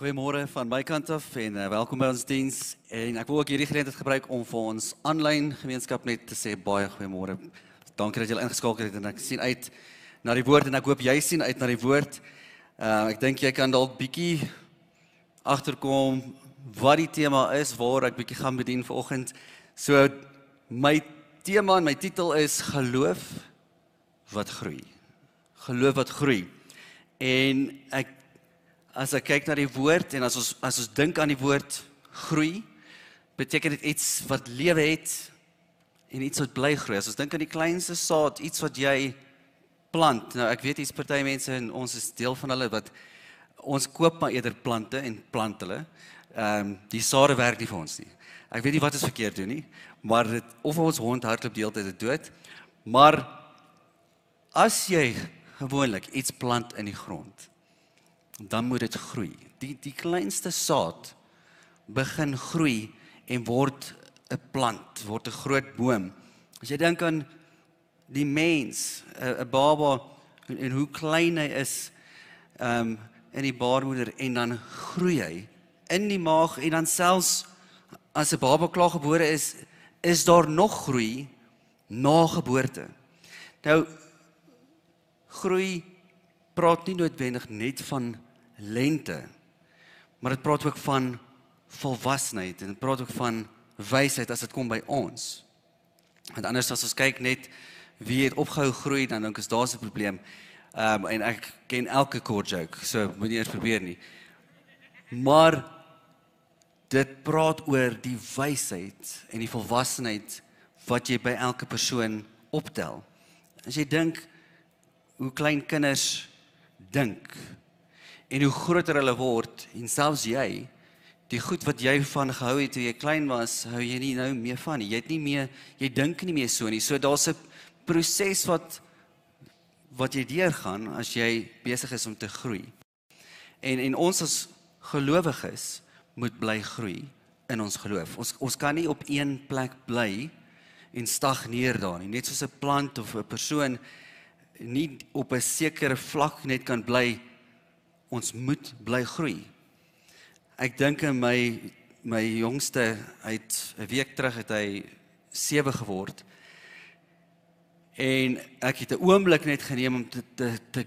Goeiemôre van my kant af en uh, welkom by ons diens. En ek wil ook hierdie geleentheid gebruik om vir ons aanlyn gemeenskap net te sê baie goeiemôre. Dankie dat julle ingeskakel het en ek sien uit na die woord en ek hoop jy sien uit na die woord. Uh ek dink jy kan dalk bietjie agterkom wat die tema is waar ek bietjie gaan bedien vanoggend. So my tema en my titel is geloof wat groei. Geloof wat groei. En ek as ek kyk na die woord en as ons as ons dink aan die woord groei, beteken dit iets wat lewe het en iets wat bly groei. As ons dink aan die kleinste saad, iets wat jy plant. Nou ek weet hier's party mense en ons is deel van hulle wat ons koop maar eerder plante en plant hulle. Ehm um, die sade werk nie vir ons nie. Ek weet nie wat ons verkeerd doen nie, maar dit of ons hond hardloop deeltyd dit dood. Maar as jy gewoonlik iets plant in die grond, dan moet dit groei. Die die kleinste saad begin groei en word 'n plant, word 'n groot boom. As jy dink aan die mens, 'n baba en, en hoe klein hy is um in die baarmoeder en dan groei hy in die maag en dan selfs as 'n baba klaar gebore is, is daar nog groei na geboorte. Nou groei praat nie noodwendig net van lente. Maar dit praat ook van volwassenheid en dit praat ook van wysheid as dit kom by ons. Want anders as ons kyk net wie het opgehou groei dan dink ek is daar 'n probleem. Ehm um, en ek ken elke kort joke, so moenie eers probeer nie. Maar dit praat oor die wysheid en die volwassenheid wat jy by elke persoon optel. As jy dink hoe klein kinders dink, En hoe groter hulle word en selfs jy, die goed wat jy van gehou het toe jy klein was, hou jy nie nou meer van nie. Jy het nie meer jy dink nie meer so nie. So daar's 'n proses wat wat jy deurgaan as jy besig is om te groei. En en ons as gelowiges moet bly groei in ons geloof. Ons ons kan nie op een plek bly en stagneer daar nie. Net soos 'n plant of 'n persoon nie op 'n sekere vlak net kan bly ons moet bly groei. Ek dink in my my jongste uit 'n week terug het hy 7 geword. En ek het 'n oomblik net geneem om te te te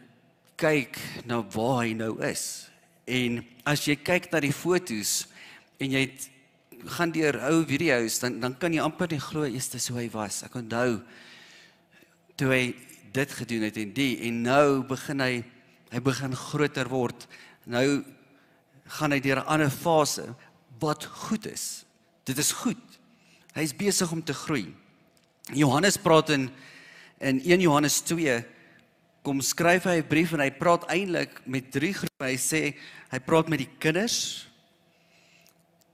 kyk na waar hy nou is. En as jy kyk na die fotos en jy het, gaan deur ou video's dan dan kan jy amper nie glo eers dis hoe hy was. Ek onthou toe hy dit gedoen het en die en nou begin hy hy begin groter word. Nou gaan hy deur 'n ander fase wat goed is. Dit is goed. Hy's besig om te groei. Johannes praat in in 1 Johannes 2 kom skryf hy 'n brief en hy praat eintlik met drie groepe. Hy sê hy praat met die kinders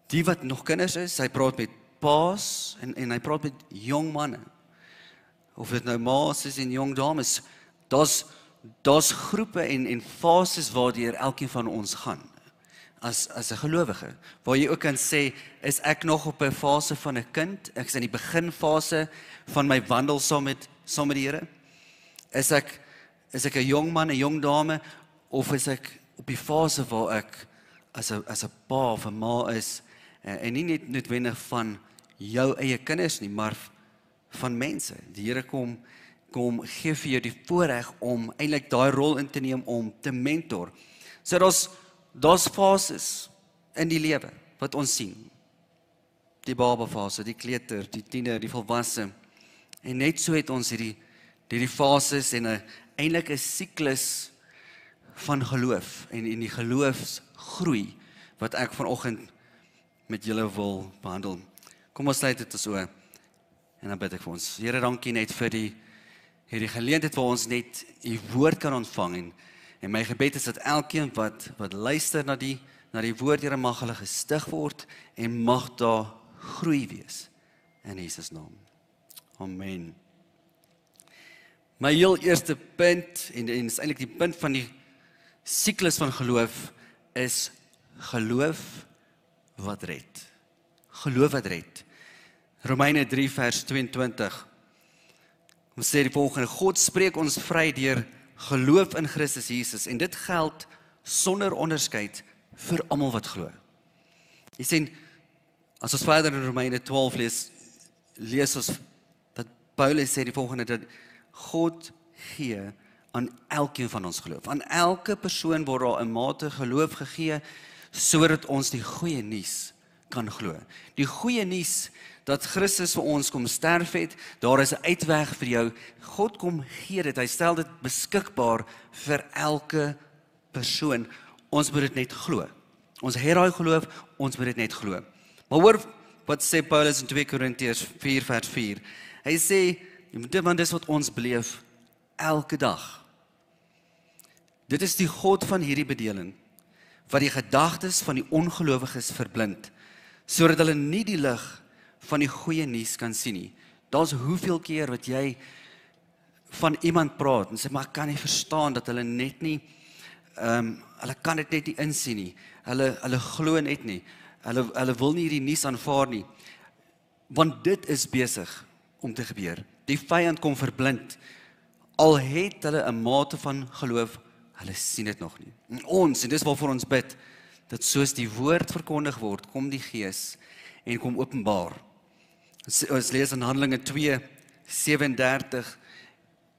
die wat nog kinders is, hy praat met paas en en hy praat met jong manne. Of dit nou ma's is en jong dames, daar's daar's groepe en en fases waardeur elkeen van ons gaan as as 'n gelowige. Waar jy ook kan sê is ek nog op 'n fase van 'n kind? Ek is in die beginfase van my wandel saam met saam met die Here. Is ek is ek 'n jong man 'n jong dame of is ek op die fase waar ek as 'n as 'n pa of 'n ma is en, en nie net noodwendig van jou eie kinders nie maar van mense. Die Here kom kom gee vir jou die voorreg om eintlik daai rol in te neem om te mentor. So daar's daar's fases in die lewe wat ons sien. Die baba fase, die kleuter, die tiener, die volwasse. En net so het ons hierdie hierdie fases en 'n eintlik 'n siklus van geloof en in die geloofsgroei wat ek vanoggend met julle wil behandel. Kom ons sluit dit so. En dan bid ek vir ons. Here, dankie net vir die hierdie geleentheid waar ons net u woord kan ontvang en en my gebed is dat elkeen wat wat luister na die na die woord Here mag hulle gestig word en mag daar groei wees in Jesus naam. Amen. My heel eerste punt en en is eintlik die punt van die siklus van geloof is geloof wat red. Geloof wat red. Romeine 3 vers 22 Ons sê die volgende: God spreek ons vry deur geloof in Christus Jesus en dit geld sonder onderskeid vir almal wat glo. Jy sien as ons verder in Romeine 12 lees, lees ons dat Paulus sê die volgende dat God gee aan elkeen van ons geloof. Aan elke persoon word daar 'n mate geloof gegee sodat ons die goeie nuus kan glo. Die goeie nuus dat Christus vir ons kom sterf het, daar is 'n uitweg vir jou. God kom gee dit. Hy stel dit beskikbaar vir elke persoon. Ons moet dit net glo. Ons het daai geloof, ons moet dit net glo. Maar hoor wat sê Paulus in 2 Korintiërs 4:4. Hy sê, jy moet dit want dis wat ons beleef elke dag. Dit is die God van hierdie bedeling wat die gedagtes van die ongelowiges verblind sodat hulle nie die lig van die goeie nuus kan sien nie. Daar's hoeveel keer wat jy van iemand praat en sê maar ek kan nie verstaan dat hulle net nie ehm um, hulle kan dit net nie insien nie. Hulle hulle glo net nie. Hulle hulle wil nie hierdie nuus aanvaar nie. Want dit is besig om te gebeur. Die vyand kom verblind. Al het hulle 'n mate van geloof, hulle sien dit nog nie. En ons en dis waarvoor ons bid dat soos die woord verkondig word, kom die Gees en kom openbaar. Ons lees in Handelinge 2:37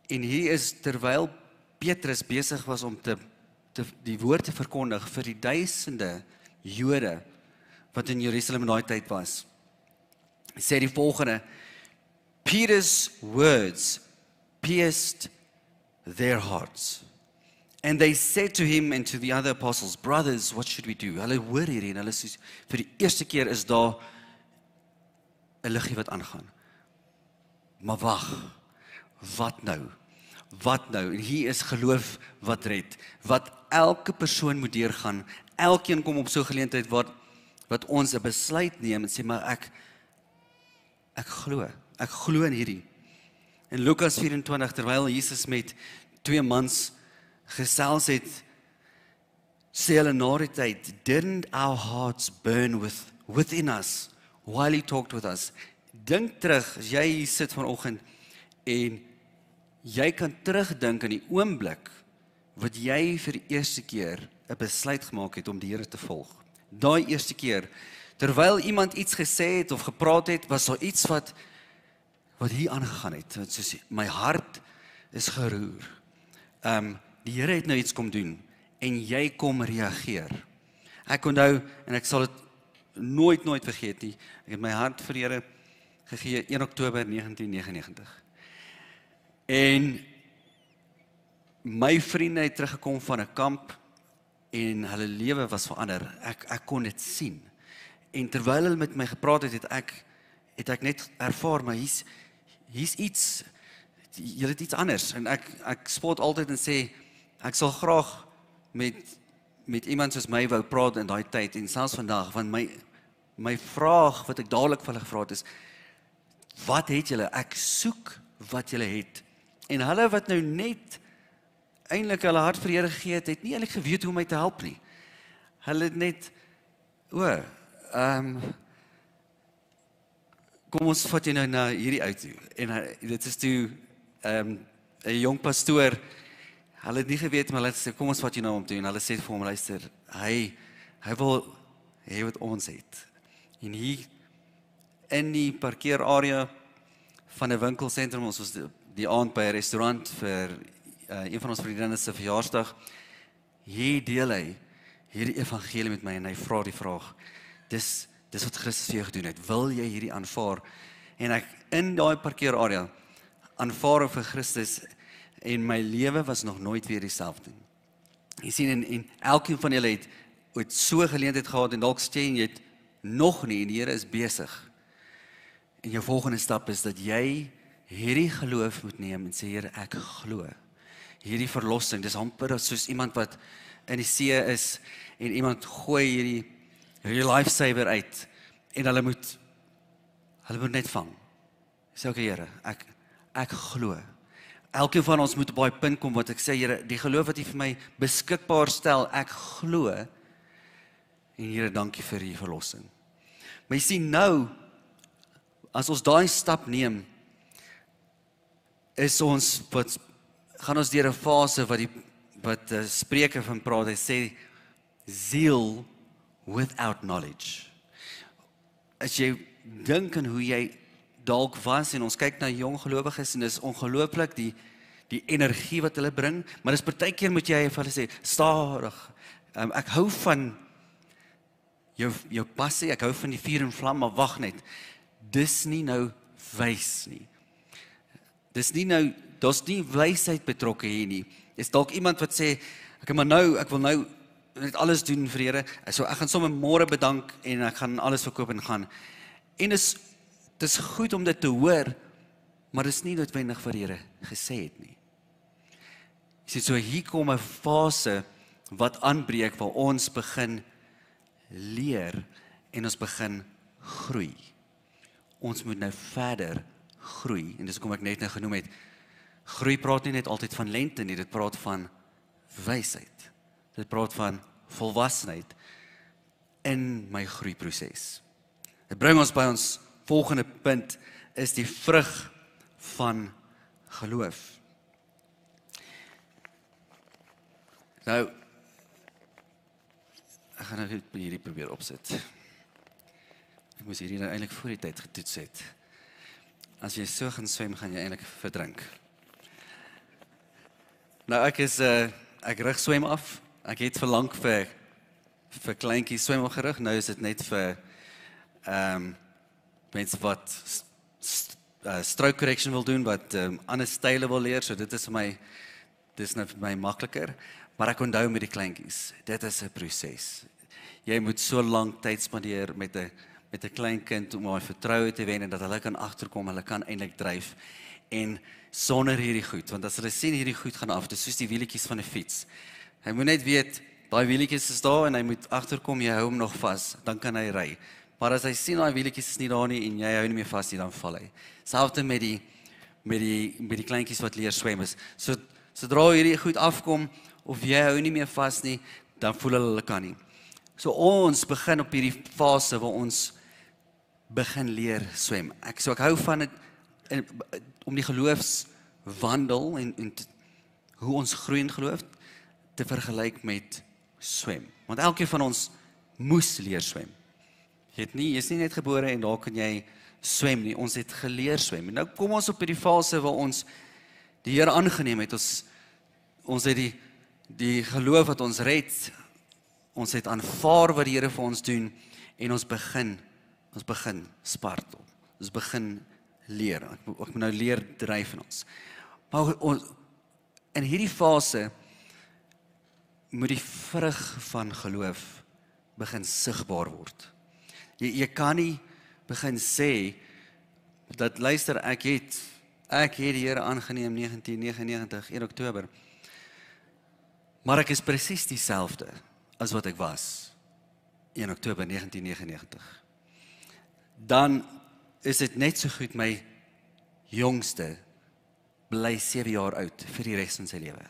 en hier is terwyl Petrus besig was om te, te die woord te verkondig vir die duisende Jode wat in Jerusalem in daai tyd was. Hy sê die volgende: Peter's words pierced their hearts. And they said to him and to the other apostles, "Brothers, what should we do?" Hulle hoor hierdie en hulle sê vir die eerste keer is daar 'n liggie wat aangaan. Maar wag. Wat nou? Wat nou? En hier is geloof wat red. Wat elke persoon moet deurgaan. Elkeen kom op so 'n geleentheid wat wat ons 'n besluit neem en sê maar ek ek glo. Ek glo in hierdie. In Lukas 24 terwyl Jesus met twee mans gesels het sê hulle na die tyd didn't our hearts burn with within us while he talked with us. Dink terug as jy hier sit vanoggend en jy kan terugdink aan die oomblik wat jy vir die eerste keer 'n besluit gemaak het om die Here te volg. Daai eerste keer terwyl iemand iets gesê het of gepraat het was daar iets wat wat hier aangegaan het. Soos my hart is geroer. Ehm um, die Here het nou iets kom doen en jy kom reageer. Ek onthou en ek sal dit nooit nooit vergeet nie. Ek het my hart vir die Here gegee 1 Oktober 1999. En my vriende het teruggekom van 'n kamp en hulle lewe was verander. Ek ek kon dit sien. En terwyl hulle met my gepraat het, het ek het ek net ervaar maar hier's hier's iets jy het iets anders en ek ek spot altyd en sê Ek sal graag met met iemand soos my wou praat in daai tyd en selfs vandag want my my vraag wat ek dadelik vir hulle gevra het is wat het julle? Ek soek wat julle het. En hulle wat nou net eintlik hulle hart vir Here gegee het het nie eintlik geweet hoe om my te help nie. Hulle het net o ehm um, kom ons vat jy nou na hierdie uit en uh, dit is toe ehm um, 'n jong pastoor Hulle het nie geweet maar hulle sê kom ons vat jou nou om toe. En hulle sê vir hom luister, hy hy wil hê wat ons het. En hier in die parkeerarea van 'n winkelsentrum ons was die, die aand by 'n restaurant vir uh, een van ons vriende se verjaarsdag. Hier deel hy hierdie evangelie met my en hy vra die vraag: Dis dis wat Christus vir jou gedoen het. Wil jy hierdie aanvaar? En ek in daai parkeerarea aanvaar vir Christus en my lewe was nog nooit weer dieselfde nie. Jy sien en, en elkeen van julle het ooit so geleentheid gehad en dalk sê jy het nog nie en die Here is besig. En jou volgende stap is dat jy hierdie geloof moet neem en sê Here ek glo. Hierdie verlossing, dis amper soos iemand wat in die see is en iemand gooi hierdie hierdie lifesaver uit en hulle moet hulle moet net vang. Sê ook Here, ek ek glo. Elkeen van ons moet op daai punt kom wat ek sê Here, die geloof wat U vir my beskikbaar stel, ek glo. En Here, dankie vir U verlossing. Maar jy sien nou as ons daai stap neem is ons wat gaan ons deur 'n fase wat die wat uh, Spreuke van praat. Hy sê zeal without knowledge. As jy dink aan hoe jy dalk was en ons kyk na jong gelowiges en dis ongelooflik die die energie wat hulle bring, maar dis partykeer moet jy vir hulle sê stadig. Um, ek hou van jou jou passie, ek hou van die vuur en vlam, maar wag net. Dis nie nou wys nie. Dis nie nou, daar's nie wysheid betrokke hier nie. Is dalk iemand wat sê ek maar nou, ek wil nou net alles doen vir Here. So ek gaan sommer môre bedank en ek gaan alles verkoop en gaan. En is dis goed om dit te hoor, maar dis nie noodwendig vir Here gesê het nie. Sien so hier kom 'n fase wat aanbreek waar ons begin leer en ons begin groei. Ons moet nou verder groei en dis kom ek net nou genoem het. Groei praat nie net altyd van lente nie, dit praat van wysheid. Dit praat van volwassenheid in my groeiproses. Dit bring ons by ons volgende punt is die vrug van geloof. Nou ek gaan nou hierdie probeer opsit. Ek moes hierdie nou eintlik voor die tyd getoets het. As jy so gaan swem, gaan jy eintlik verdrink. Nou ek is 'n uh, eh, ek rig swem af. Ek het verlang vir vir kleintjies swem gerig. Nou is dit net vir ehm um, mense wat st st uh, stroke correction wil doen wat um, ander style wil leer. So dit is vir my dis nou vir my makliker. Maar ek onthou met die kleintjies, dit is 'n proses. Jy moet so lank tyd spandeer met 'n met 'n klein kind om haar vertroue te wen en dat hulle kan agterkom, hulle kan eintlik dryf en sonder hierdie goed, want as hulle sien hierdie goed gaan af, dis soos die wielietjies van 'n fiets. Hy moet net weet daai wielietjies is daar en hy moet agterkom, jy hou hom nog vas, dan kan hy ry. Maar as hy sien daai wielietjies is nie daar nie en jy hou nie meer vas nie, dan val hy. Selfs met die met die met die kleintjies wat leer swem is. So sodra hierdie goed afkom of jy hou nie meer vas nie, dan voel hulle hulle kan nie. So ons begin op hierdie fase waar ons begin leer swem. Ek so ek hou van dit om die geloofswandel en en te, hoe ons groei in geloof te vergelyk met swem. Want elkeen van ons moes leer swem. Jy het nie jy's nie net gebore en daar kan jy swem nie. Ons het geleer swem. En nou kom ons op hierdie fase waar ons die Here aangeneem het. Ons ons het die die geloof wat ons red. Ons het aanvaar wat die Here vir ons doen en ons begin ons begin spartel. Ons begin leer. Ek moet ek moet nou leer dryf in ons. Maar ons in hierdie fase moet die vrug van geloof begin sigbaar word. Jy jy kan nie begin sê dat luister ek het ek het die Here aangeneem 1999 1 Oktober. Maar ek is presies dieselfde as wat ek was 1 Oktober 1999 dan is dit net so goed my jongste bly 7 jaar oud vir die res van sy lewe.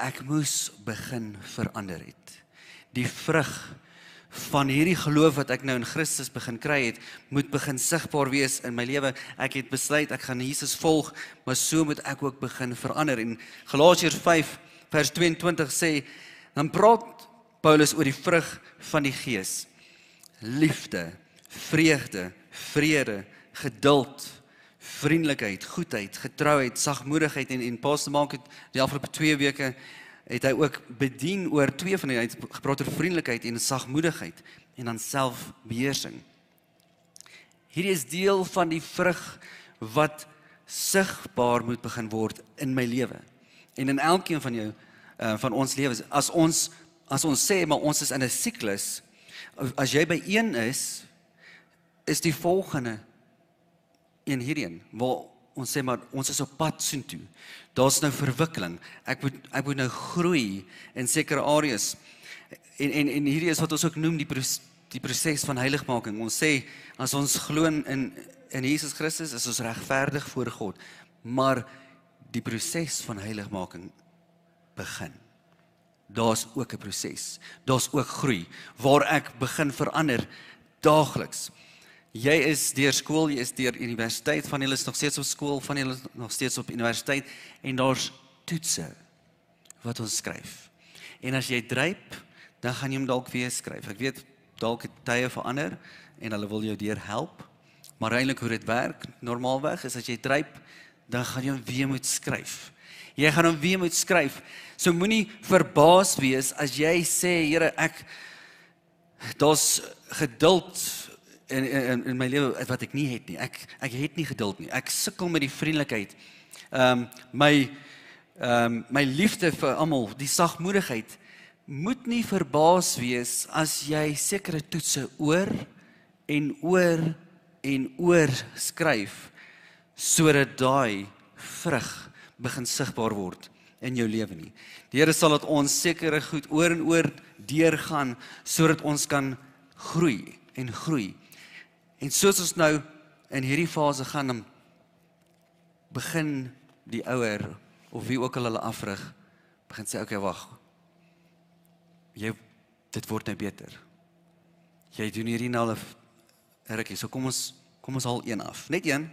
Ek moes begin verander het. Die vrug van hierdie geloof wat ek nou in Christus begin kry het, moet begin sigbaar wees in my lewe. Ek het besluit ek gaan Jesus volg, maar so moet ek ook begin verander. En Galasiërs 5 vers 22 sê, dan praat Paulus oor die vrug van die Gees. Liefde, vreugde, vrede, geduld, vriendelikheid, goedheid, getrouheid, sagmoedigheid en en pas te maak het die afgelope 2 weke het hy ook bedien oor twee van die hy het gepraat oor vriendelikheid en sagmoedigheid en dan selfbeheersing. Hierdie is deel van die vrug wat sigbaar moet begin word in my lewe en in elkeen van jou uh, van ons lewens as ons as ons sê maar ons is in 'n siklus as jy by 1 is is die volgende een hierheen waar ons sê maar ons is op pad soontoe. Daar's nou verwikkeling. Ek moet ek moet nou groei in sekere areas. En en en hierdie is wat ons ook noem die proces, die proses van heiligmaking. Ons sê as ons glo in in Jesus Christus is ons regverdig voor God. Maar die proses van heiligmaking begin. Daar's ook 'n proses. Daar's ook groei waar ek begin verander daagliks. Jy is deur skool, jy is deur universiteit, van julle is nog steeds op skool, van julle nog steeds op universiteit en daar's toetse wat ons skryf. En as jy dryp, dan gaan jy hom dalk weer skryf. Ek weet dalk het tye verander en hulle wil jou deur help. Maar eintlik hoe dit werk normaalweg is as jy dryp, dan gaan jy hom weer moet skryf. Jy gaan hom weer moet skryf. So moenie verbaas wees as jy sê, Here, ek daar's geduld in in in my lewe wat ek nie het nie. Ek ek het nie geduld nie. Ek sukkel met die vriendelikheid. Ehm um, my ehm um, my liefde vir almal, die sagmoedigheid moet nie verbaas wees as jy sekere toetse oor en oor en oor skryf sodat daai vrug begin sigbaar word in jou lewe nie. Die Here sal dat ons sekere goed oor en oor deurgaan sodat ons kan groei en groei. En soos ons nou in hierdie fase gaan om begin die ouer of wie ook al hulle afrig begin sê okay wag. Jy dit word nou beter. Jy doen hierdie nou 'n rukkie. So kom ons kom ons haal een af. Net een.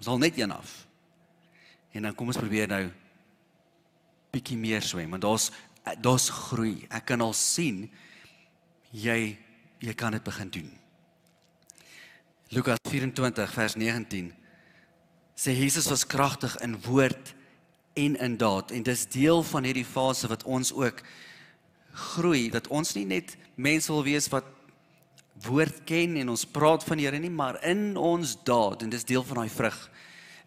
Ons haal net een af. En dan kom ons probeer nou bietjie meer swem want daar's daar's groei. Ek kan al sien jy jy kan dit begin doen. Lukas 24 vers 19 sê Jesus was kragtig in woord en in daad en dis deel van hierdie fase wat ons ook groei dat ons nie net mense wil wees wat woord ken en ons praat van die Here nie maar in ons daad en dis deel van daai vrug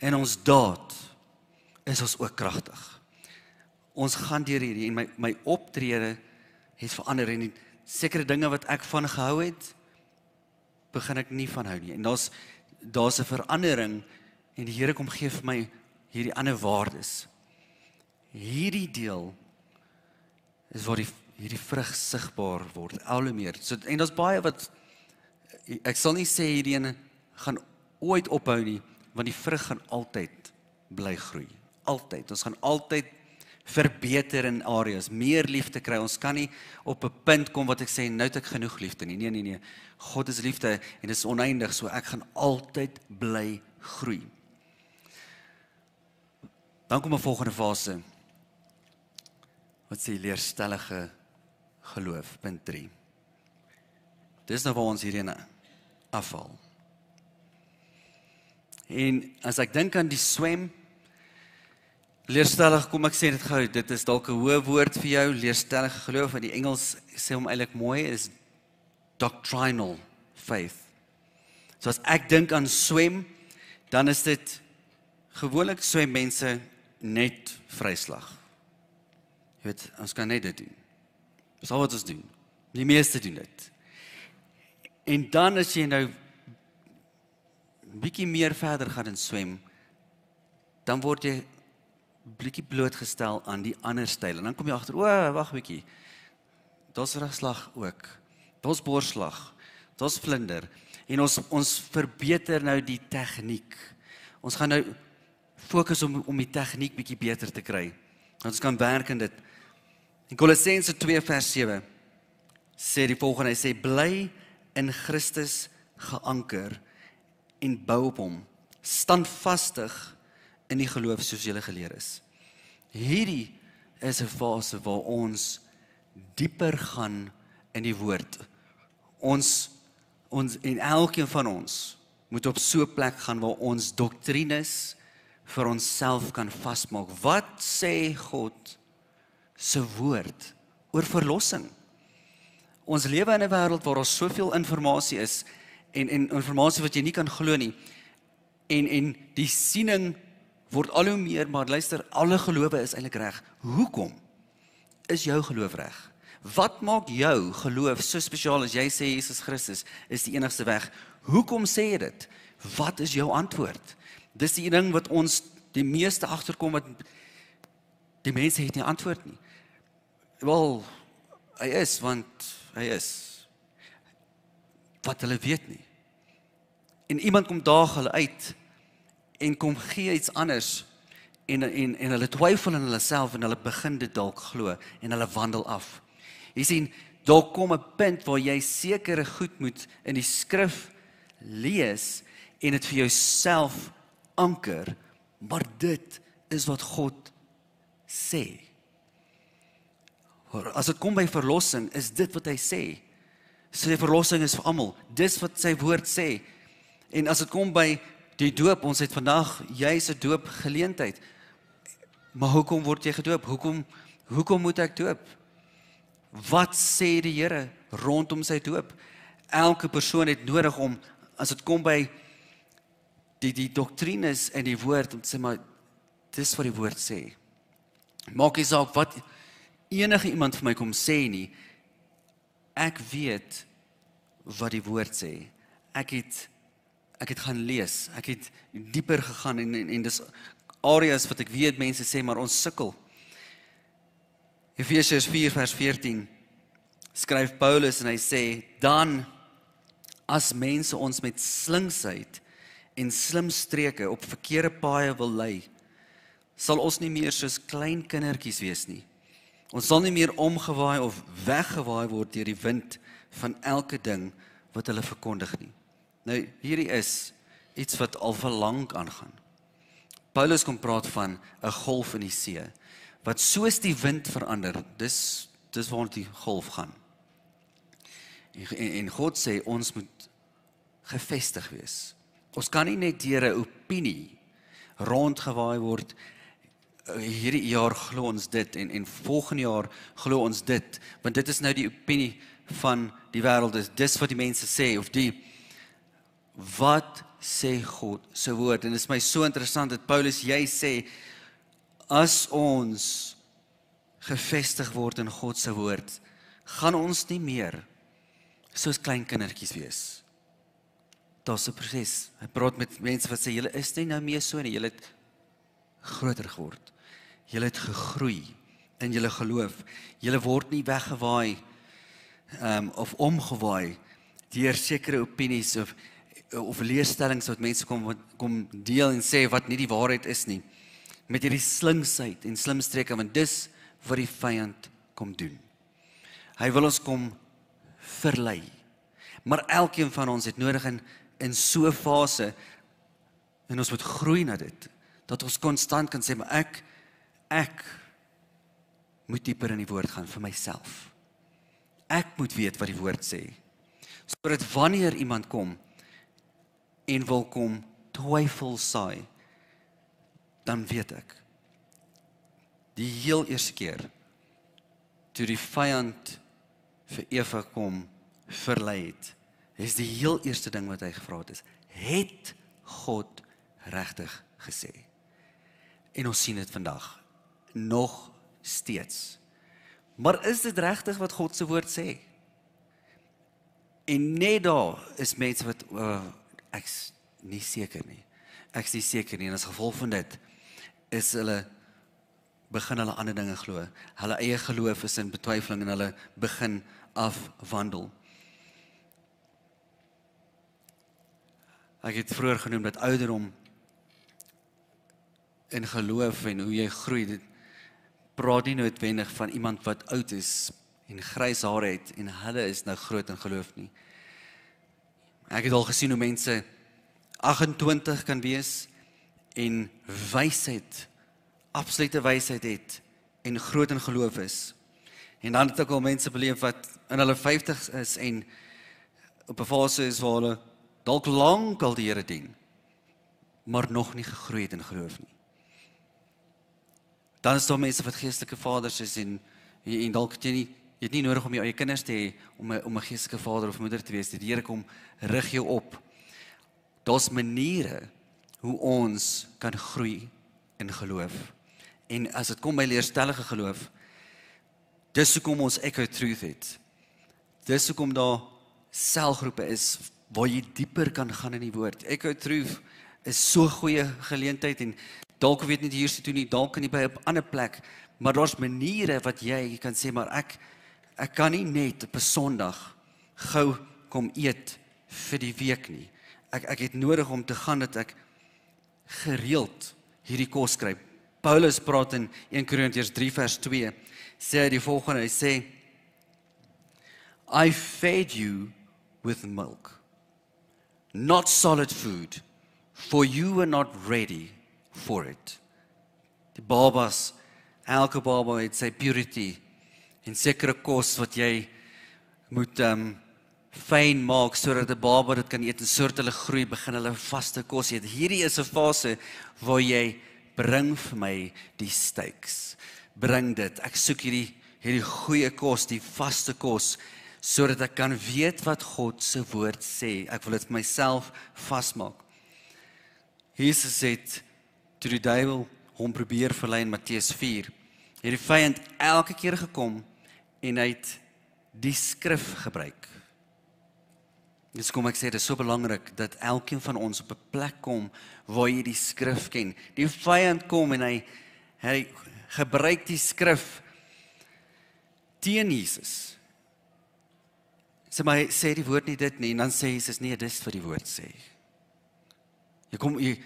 in ons daad is ons ook kragtig. Ons gaan deur hierdie en my my optrede het verander en sekere dinge wat ek van gehou het begin ek nie van hou nie. En daar's daar's 'n verandering en die Here kom gee vir my hierdie ander waardes. Hierdie deel is waar die hierdie vrug sigbaar word al hoe meer. So en daar's baie wat ek sal nie sê hierdie ene gaan ooit ophou nie, want die vrug gaan altyd bly groei altyd. Ons gaan altyd verbeter in areas, meer liefde kry. Ons kan nie op 'n punt kom wat ek sê nou het ek genoeg liefde nie. Nee nee nee. God is liefde en dit is oneindig, so ek gaan altyd bly groei. Dan kom 'n volgende fase. Wat sê leerstellige geloof punt 3. Dis nou waar ons hierheen afval. En as ek dink aan die swem Leerstellig, kom ek sê dit gou, dit is dalk 'n hoë woord vir jou, leerstellige geloof in die Engels sê hom eintlik mooi is doctrinal faith. So as ek dink aan swem, dan is dit gewoonlik swem mense net vryslag. Jy weet, ons kan net dit doen. Dis al wat ons doen. Die meeste doen dit. En dan as jy nou bietjie meer verder gaan in swem, dan word jy bietjie blootgestel aan die ander styl en dan kom jy agter, o, wag bietjie. Daar's rugslag ook. Daar's borslag. Daar's vlinder en ons ons verbeter nou die tegniek. Ons gaan nou fokus om om die tegniek bietjie beter te kry. Ons kan werk in dit. In Kolossense 2 vers 7 sê die volgende, hy sê bly in Christus geanker en bou op hom standvastig in die geloof soos julle geleer is. Hierdie is 'n fase waar ons dieper gaan in die woord. Ons ons en elkeen van ons moet op so 'n plek gaan waar ons doktrines vir onsself kan vasmaak. Wat sê God se woord oor verlossing? Ons lewe in 'n wêreld waar daar soveel inligting is en en inligting wat jy nie kan glo nie. En en die siening word al hoe meer, maar luister, alle gelowe is eintlik reg. Hoekom is jou geloof reg? Wat maak jou geloof so spesiaal as jy sê Jesus Christus is die enigste weg? Hoekom sê jy dit? Wat is jou antwoord? Dis die ding wat ons die meeste agterkom wat die mense het nie antwoord nie. Wel, hy is want hy is wat hulle weet nie. En iemand kom daag hulle uit en kom gee iets anders en en en hulle twyfel in hulle self en hulle begin dit dalk glo en hulle wandel af. Jy sien, daar kom 'n punt waar jy sekere goed moet in die skrif lees en dit vir jouself anker, maar dit is wat God sê. As dit kom by verlossing, is dit wat hy sê. Sy verlossing is vir almal. Dis wat sy woord sê. En as dit kom by die doop, ons het vandag juis 'n doop geleentheid. Maar hoekom word jy gedoop? Hoekom hoekom moet ek doop? Wat sê die Here rondom sy doop? Elke persoon het nodig om as dit kom by die die doktrines en die woord om te sê maar dis wat die woord sê. Maak nie saak wat enige iemand vir my kom sê nie. Ek weet wat die woord sê. Ek het ek het gaan lees. Ek het dieper gegaan en en, en dis areas wat ek weet mense sê maar ons sukkel. Efesiërs 4 vers 14 skryf Paulus en hy sê dan as mense ons met slinksheid en slim streke op verkeerde paaie wil lei sal ons nie meer soos klein kindertjies wees nie. Ons sal nie meer omgewaai of weggewaai word deur die wind van elke ding wat hulle verkondig nie. Nou hierdie is iets wat al vir lank aangaan. Paulus kom praat van 'n golf in die see wat soos die wind verander. Dis dis waar die golf gaan. En, en God sê ons moet gefestig wees. Ons kan nie net deur 'n opinie rondgewaai word hierdie jaar glo ons dit en en volgende jaar glo ons dit want dit is nou die opinie van die wêreld is. Dis wat die mense sê of die wat sê God se woord? En dit is my so interessant dat Paulus jy sê as ons gefestig word in God se woord gaan ons nie meer soos klein kindertjies wees. Daar's 'n proses. Hy praat met mense wat sê julle is nie nou meer so nie. Julle het groter geword julle het gegroei in julle geloof julle word nie weggewaai um, of omgewaai deur sekere opinies of of leerstellings wat mense kom kom deel en sê wat nie die waarheid is nie met hierdie slinksheid en slimstreke want dis wat die vyand kom doen. Hy wil ons kom verlei. Maar elkeen van ons het nodig in in so 'n fase en ons moet groei na dit dat ons konstant kan sê maar ek ek moet dieper in die woord gaan vir myself. Ek moet weet wat die woord sê. Sodat wanneer iemand kom en wil kom twyfel saai dan weet ek die heel eerste keer toe die vyand vir Eva kom verlei het is die heel eerste ding wat hy gevra het is het God regtig gesê en ons sien dit vandag nog steeds maar is dit regtig wat God se woord sê en net daar is mense wat uh, ek's nie seker nie. Ek's nie seker nie en as gevolg van dit is hulle begin hulle ander dinge glo. Hulle eie geloof is in betwyfeling en hulle begin afwandel. Ek het vroeër genoem dat ouderdom in geloof en hoe jy groei dit praat nie noodwendig van iemand wat oud is en grys hare het en hulle is nou groot in geloof nie. Ek het al gesien hoe mense 28 kan wees en wysheid, absolute wysheid het en groot in geloof is. En dan het ek al mense beleef wat in hulle 50's is en op 'n fase is waar hulle dalk lank al die Here dien, maar nog nie gegroei het in geloof nie. Dan is daar mense wat geestelike vaders is en en dalk jy nie Jy het nie nodig om jou eie kinders te hê om 'n om 'n geestelike vader of moeder te wees. Die Here kom rig jou op. Daar's maniere hoe ons kan groei in geloof. En as dit kom by leerstellige geloof, dis hoekom ons Echo Truth het. Dis hoekom daar selgroepe is waar jy dieper kan gaan in die woord. Echo Truth is so goeie geleentheid en dalk weet nie hier sit toe nie, dalk kan jy by 'n ander plek, maar daar's maniere wat jy kan sê maar ek ek kan nie net op 'n Sondag gou kom eet vir die week nie. Ek ek het nodig om te gaan dat ek gereeld hierdie kos kry. Paulus praat in 1 Korintiërs 3 vers 2 sê hy die volgende hy sê I fed you with milk not solid food for you were not ready for it. Die babas elke baba het sy purity en sekere kos wat jy moet ehm um, fyn maak sodat 'n baba dit kan eet en sodat hulle groei begin hulle vaste kos eet. Hierdie is 'n fase waar jy bring vir my die steaks. Bring dit. Ek soek hierdie hierdie goeie kos, die vaste kos sodat ek kan weet wat God se woord sê. Ek wil dit vir myself vasmaak. Jesus sê toe die duiwel hom probeer verlei in Matteus 4, het die vyand elke keer gekom en hy het die skrif gebruik. Dis kom ek sê dit is so belangrik dat elkeen van ons op 'n plek kom waar jy die skrif ken. Die vyand kom en hy hy gebruik die skrif teen Jesus. Sê maar sê die woord nie dit nie en dan sê Jesus nee, dis wat die woord sê. Jy kom jy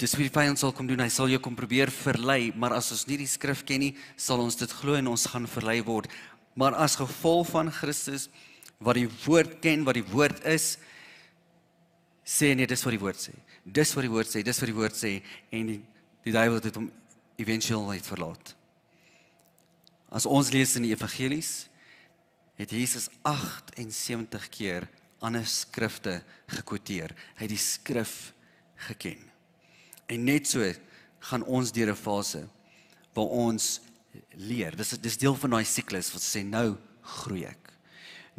dis wie die vyand sal kom doen. Hy sal jou kom probeer verlei, maar as ons nie die skrif ken nie, sal ons dit glo en ons gaan verlei word. Maar as gevolg van Christus wat die woord ken, wat die woord is, sê nee, dis wat die woord sê. Dis wat die woord sê, dis wat die woord sê en die die duiwel het hom eventueel uit verlaat. As ons lees in die evangelies, het Jesus 78 keer ander skrifte gekwoteer. Hy het die skrif geken. En net so gaan ons deur 'n fase waar ons leer. Dis dis deel van daai siklus wat sê nou groei ek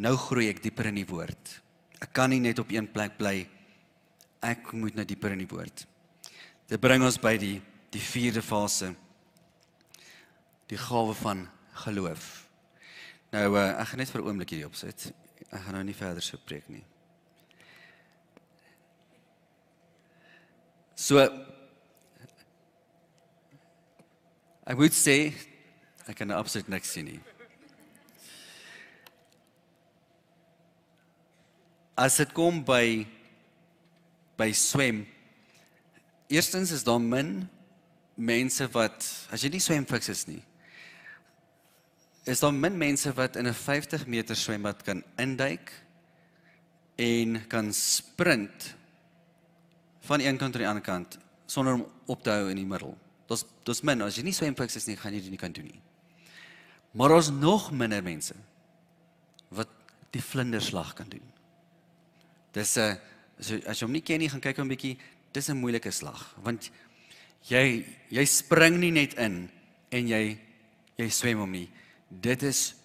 nou groei ek dieper in die woord. Ek kan nie net op een plek bly. Ek moet nou dieper in die woord. Dit bring ons by die die vierde fase. Die gawe van geloof. Nou uh, ek gaan net vir 'n oomblik hierdie opsit. Ek gaan nou nie verder so preek nie. So ek moet sê ek kan absoluut niks sien nie. as dit kom by by swem eerstens is daar min mense wat as jy nie swem fiks is nie is daar min mense wat in 'n 50 meter swembad kan induik en kan sprint van een kant tot die ander kant sonder om op te hou in die middel. Dis dis min as jy nie swem fiks is nie, gaan jy dit nie kan doen nie. Maar ons nog minder mense wat die vlinderslag kan doen. Dis 'n so as jy hom nie ken nie, gaan kyk 'n bietjie. Dis 'n moeilike slag want jy jy spring nie net in en jy jy swem hom nie. Dit is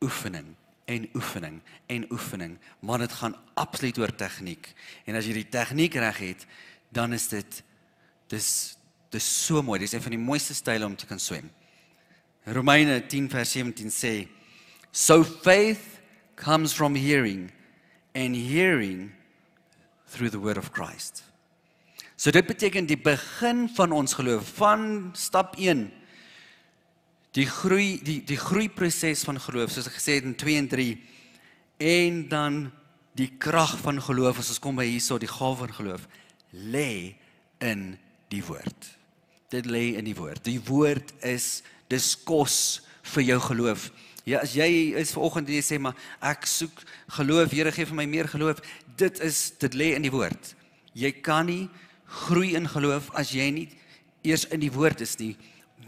oefening en oefening en oefening, maar dit gaan absoluut oor tegniek. En as jy die tegniek reg het, dan is dit dis dis so mooi. Dis een van die mooiste style om te kan swem. Romeine 10 vers 17 sê so faith comes from hearing and hearing through the word of Christ. So dit beteken die begin van ons geloof van stap 1 die groei die die groeiproses van geloof soos ek gesê het in 2 en 3 en dan die krag van geloof as ons kom by hierso die gawe van geloof lê in die woord. Dit lê in die woord. Die woord is dis kos vir jou geloof. Ja, as jy is vanoggend en jy sê maar ek soek geloof, Here gee vir my meer geloof. Dit is dit lê in die woord. Jy kan nie groei in geloof as jy nie eers in die woord is nie,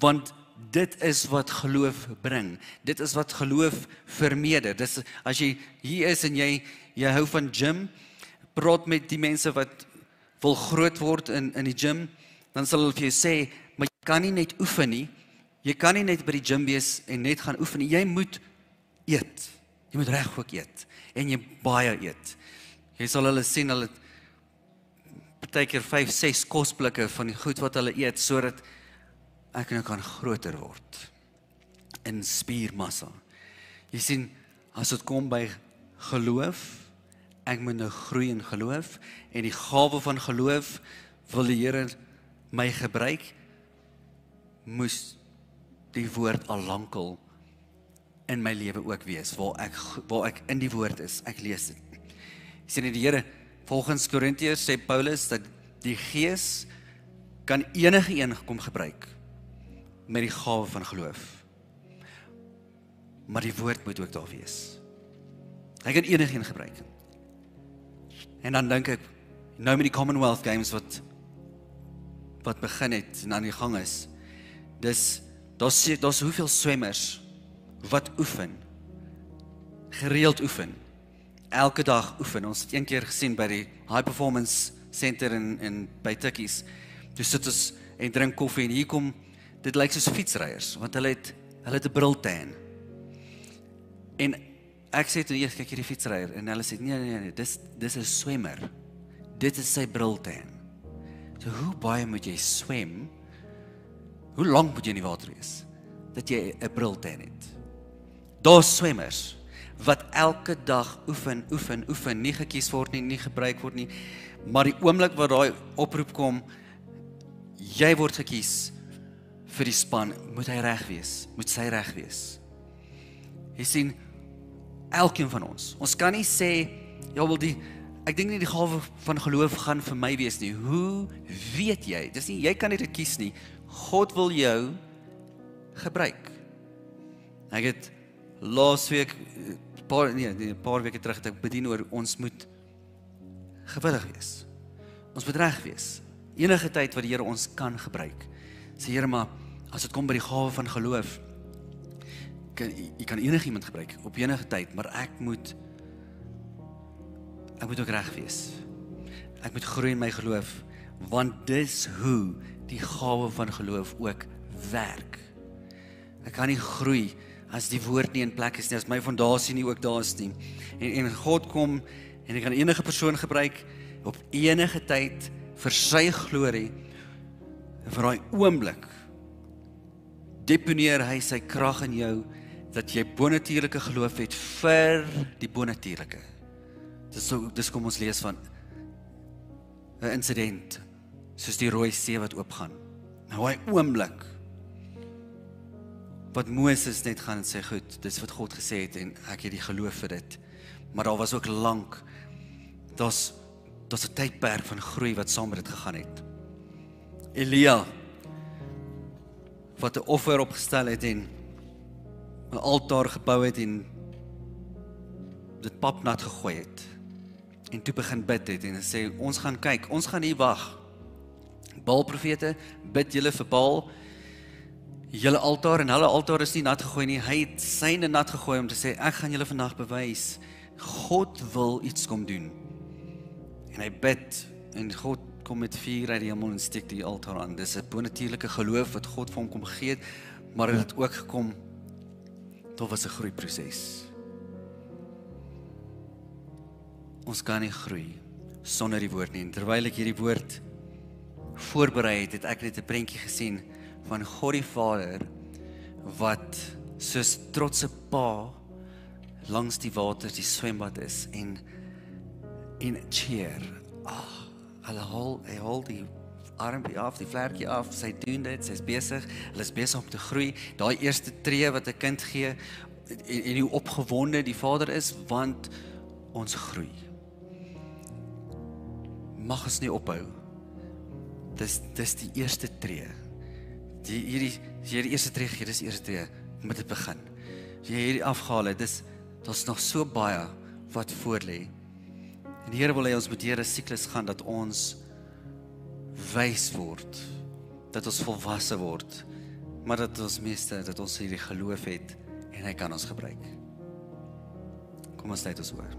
want dit is wat geloof bring. Dit is wat geloof vermeerder. Dis as jy hier is en jy jy hou van gym, praat met die mense wat wil groot word in in die gym, dan sal hulle vir jou sê, maar jy kan nie net oefen nie. Jy kan nie net by die gym wees en net gaan oefen nie. Jy moet eet. Jy moet reg ook eet en jy baie eet. Jy sal hulle sien hulle partykeer 5, 6 kosblikke van die goed wat hulle eet sodat ek nou kan groter word in spiermassa. Jy sien as dit kom by geloof, ek moet nou groei in geloof en die gawe van geloof wil die Here my gebruik moes die woord al lankal in my lewe ook wees waar ek waar ek in die woord is. Ek lees dit. Sien die Here volgens Korintiërs sê Paulus dat die Gees kan enige een kom gebruik met die gawe van geloof. Maar die woord moet ook daar wees. Hy kan enige een gebruik. En dan dink ek nou met die Commonwealth Games wat wat begin het en aan die gang is. Dis daar's daar's hoeveel swemmers wat oefen. Gereeld oefen. Elke dag oefen. Ons het een keer gesien by die High Performance Center in in by Tikkies. Toe sit ons en drink koffie en hier kom dit lyk soos fietsryers want hulle het hulle het 'n briltan. En ek sê toe eers kyk hierdie fietsryer en hulle sê nee nee nee, dis dis 'n swemmer. Dit is sy briltan. So hoe baie moet jy swem? Hoe lank moet jy in die water wees dat jy 'n briltan het? Daar's swemmers wat elke dag oefen, oefen, oefen, nie gekies word nie, nie gebruik word nie. Maar die oomblik wat daai oproep kom, jy word gekies vir die span, moet hy reg wees, moet sy reg wees. Jy sien elkeen van ons. Ons kan nie sê ja wel die ek dink nie die gawe van geloof gaan vir my wees nie. Hoe weet jy? Dis nie jy kan dit kies nie. God wil jou gebruik. Ek het laasweek paar nee, nee 'n paar weke terug het ek bedien oor ons moet gewillig wees. Ons moet reg wees. Enige tyd wat die Here ons kan gebruik. Sê Here maar as dit kom by die gawe van geloof kan jy kan enigiemand gebruik op enige tyd, maar ek moet ek moet ook reg wees. Ek moet groei in my geloof want dis hoe die gawe van geloof ook werk. Ek kan nie groei as die woord nie in plek is nie, as my fondasie nie ook daar is nie. En en God kom en hy kan enige persoon gebruik op enige tyd vir sy glorie vir daai oomblik deponeer hy sy krag in jou dat jy bonatuurlike geloof het vir die bonatuurlike. Dis so dis kom ons lees van 'n insident soos die rooi see wat oopgaan. Nou hy oomblik wat Moses net gaan en sê goed, dis wat God gesê het en ek het die geloof vir dit. Maar daar was ook lank daar's daar's 'n tydperk van groei wat saam met dit gegaan het. Elia wat 'n offer opgestel het en 'n altaar gebou het en dit papnat gegooi het en toe begin bid het en sê ons gaan kyk, ons gaan hier wag. Baal profete, bid julle vir Baal. Julle altaar en hulle altaar is nie nat gegooi nie. Hy het syne nat gegooi om te sê ek gaan julle vandag bewys God wil iets kom doen. En hy bid en God kom met vuur uit die hemel en steek die altaar aan. Dis 'n bonatuurlike geloof wat God vir hom kom gee het, maar dit het ook gekom Dit was 'n groeiproses. Ons kan nie groei sonder die woord nie. Terwyl ek hierdie woord voorberei het, het ek net 'n prentjie gesien van God die Vader wat soos trotse pa langs die waters die swembad is en in cheer. Ag, oh, hulle hol, hy hol die armpie af, die vlekkie af, sy doen dit, sy's besig, hulle is besig om te groei. Daai eerste tree wat 'n kind gee en, en hoe opgewonde die vader is want ons groei. Mag ons nie ophou. Dis dis die eerste tree. Die hierdie hierdie eerste tree gee, dis die eerste tree met dit begin. As jy hierdie afgehaal het, dis daar's nog so baie wat voor lê. En die Here wil hê ons moet hierdie siklus gaan dat ons wys word dat ons volwasse word maar dat ons meeste dat ons hierdie geloof het en hy kan ons gebruik kom ons net ons hoor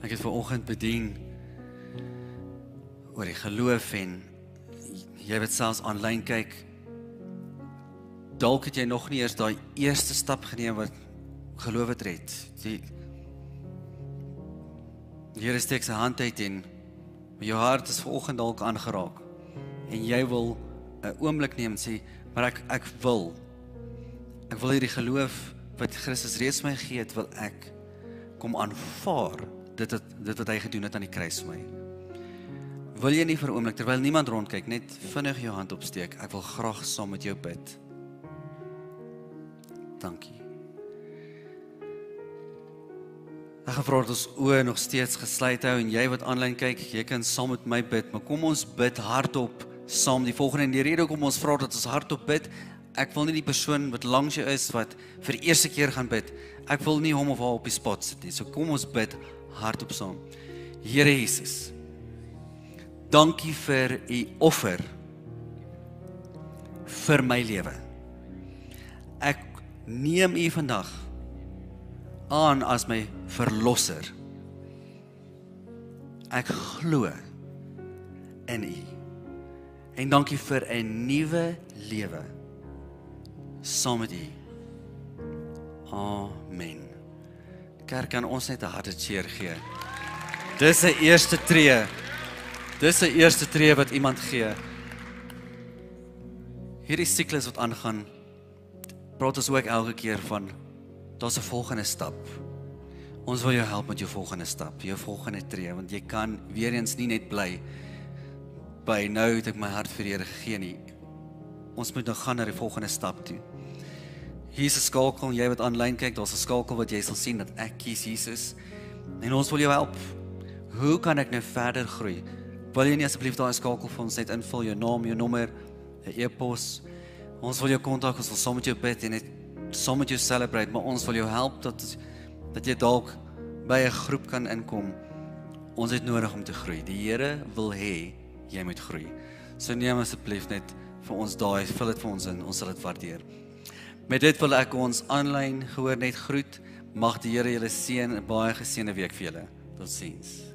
ek het ver oggend bedien oor die geloof en jy wat selfs aanlyn kyk dalk het jy nog nie eers daai eerste stap geneem wat geloof het red. Die Here steek sy hand uit en jou hart is vanoggend dalk aangeraak en jy wil 'n oomblik neem en sê maar ek ek wil ek wil hierdie geloof wat Christus reeds my gegee het wil ek kom aanvaar dit het, dit wat hy gedoen het aan die kruis vir my wil jy nie vir 'n oomblik terwyl niemand rondkyk net vinnig jou hand opsteek ek wil graag saam met jou bid dankie Ek vra dat ons oë nog steeds gesluit hou en jy wat aanlyn kyk, jy kan saam met my bid, maar kom ons bid hardop saam die volgende en die rede hoekom ons vra dat ons hardop bid, ek wil nie die persoon wat langs jou is wat vir eerste keer gaan bid. Ek wil nie hom of haar op die spot sit nie. So kom ons bid hardop saam. Here Jesus. Dankie vir u offer vir my lewe. neem U vandag aan as my verlosser. Ek glo in U. En dankie vir 'n nuwe lewe saam met U. Amen. Kerk kan ons net 'n harde cheer gee. Dis 'n eerste tree. Dis 'n eerste tree wat iemand gee. Hierdie siklus wat aangaan, praat ons ook elke keer van daar's 'n volgende stap. Ons wil jou help met jou volgende stap, jou volgende tree, want jy kan weer eens nie net bly by nou het ek my hart vir Here gegee nie. Ons moet nou gaan na die volgende stap toe. Hier's 'n skakel, jy wat aanlyn kyk, daar's 'n skakel wat jy sal sien dat ek kies Jesus. En ons wil jou help. Hoe kan ek nou verder groei? Wil jy nie asseblief daai skakel vir ons net invul jou naam, jou nommer, 'n e-pos. Ons wil jou kontak, ons wil saam met jou bid en net saam met jou celebrate, maar ons wil jou help dat dat jy dalk by 'n groep kan inkom. Ons het nodig om te groei. Die Here wil hê jy moet groei. So neem asseblief net vir ons daai, vul dit vir ons in. Ons sal dit waardeer. Met dit wil ek ons aanlyn gehoor net groet. Mag die Here julle seën 'n baie geseënde week vir julle. Totsiens.